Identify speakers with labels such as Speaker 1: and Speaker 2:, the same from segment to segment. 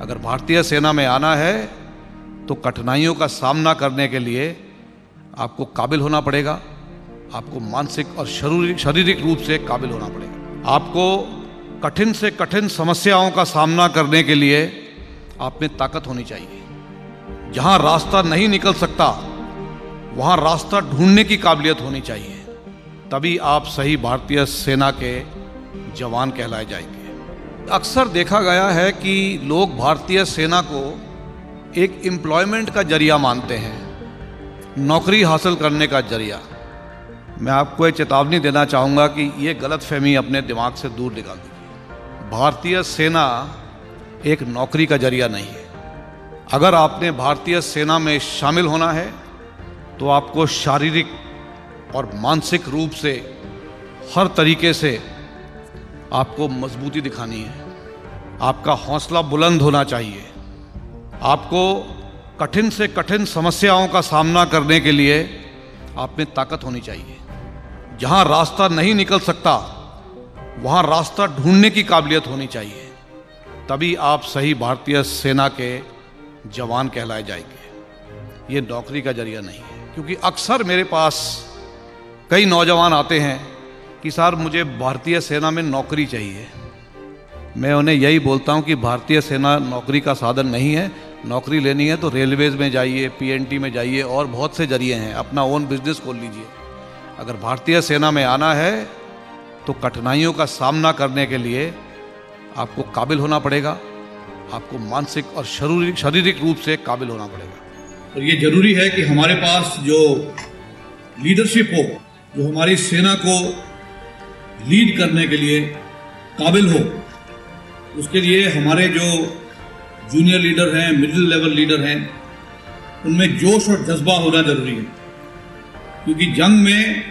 Speaker 1: अगर भारतीय सेना में आना है तो कठिनाइयों का सामना करने के लिए आपको काबिल होना पड़ेगा। आपको मानसिक और शारीरिक शारीरिक रूप से काबिल होना पड़ेगा। आपको कठिन से कठिन समस्याओं का सामना करने के लिए आप में ताकत होनी चाहिए। जहाँ रास्ता नहीं निकल सकता, वहाँ रास्ता ढूँढने की काबिलियत होनी चाहिए। तभी आप सही भारतीय सेना के जवान कहलाए जाएँगे। अक्सर देखा गया है कि लोग भारतीय सेना को एक एम्प्लॉयमेंट का ज़रिया मानते हैं, नौकरी हासिल करने का ज़रिया। मैं आपको एक चेतावनी देना चाहूँगा कि ये गलत फहमी अपने दिमाग से दूर निकाल दीजिए। भारतीय सेना एक नौकरी का ज़रिया नहीं है। अगर आपने भारतीय सेना में शामिल होना है तो आपको शारीरिक और मानसिक रूप से हर तरीके से आपको मजबूती दिखानी है। आपका हौसला बुलंद होना चाहिए। आपको कठिन से कठिन समस्याओं का सामना करने के लिए आप में ताकत होनी चाहिए। जहाँ रास्ता नहीं निकल सकता, वहाँ रास्ता ढूँढने की काबिलियत होनी चाहिए। तभी आप सही भारतीय सेना के जवान कहलाए जाएँगे। ये नौकरी का ज़रिया नहीं है, क्योंकि अक्सर मेरे पास कई नौजवान आते हैं कि सर मुझे भारतीय सेना में नौकरी चाहिए। मैं उन्हें यही बोलता हूँ कि भारतीय सेना नौकरी का साधन नहीं है। नौकरी लेनी है तो रेलवेज में जाइए पीएनटी में जाइए और बहुत से ज़रिए हैं। अपना ओन बिज़नेस खोल लीजिए। अगर भारतीय सेना में आना है तो कठिनाइयों का सामना करने के लिए आपको काबिल होना पड़ेगा। आपको मानसिक और शारीरिक शारीरिक रूप से काबिल होना पड़ेगा।
Speaker 2: तो ये ज़रूरी है कि हमारे पास जो लीडरशिप हो, जो हमारी सेना को लीड करने के लिए काबिल हो। उसके लिए हमारे जो जूनियर लीडर हैं, मिडिल लेवल लीडर हैं, उनमें जोश और जज्बा होना ज़रूरी है। क्योंकि जंग में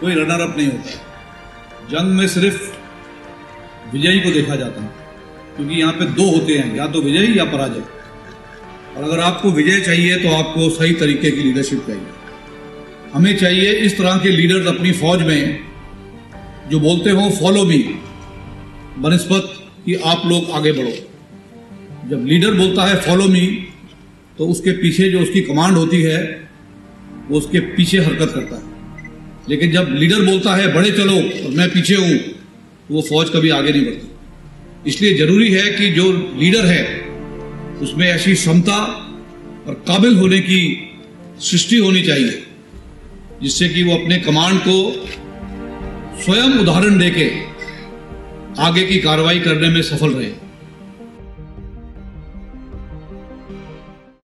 Speaker 2: कोई रनर अप नहीं होता। जंग में सिर्फ़ विजयी को देखा जाता है। क्योंकि यहाँ पे दो होते हैं, या तो विजयी या पराजय। और अगर आपको विजय चाहिए तो आपको सही तरीके की लीडरशिप चाहिए। हमें चाहिए इस तरह के लीडर्स अपनी फौज में जो बोलते हो फॉलो मी बनस्पत कि आप लोग आगे बढ़ो। जब लीडर बोलता है फॉलो मी तो उसके पीछे जो उसकी कमांड होती है, वो उसके पीछे हरकत करता है। लेकिन जब लीडर बोलता है बड़े चलो, और मैं पीछे हूँ तो वो फौज कभी आगे नहीं बढ़ती। इसलिए ज़रूरी है कि जो लीडर है, उसमें ऐसी क्षमता और काबिल होने की सृष्टि होनी चाहिए, जिससे कि वो अपने कमांड को स्वयं उदाहरण देके आगे की कार्रवाई करने में सफल रहे।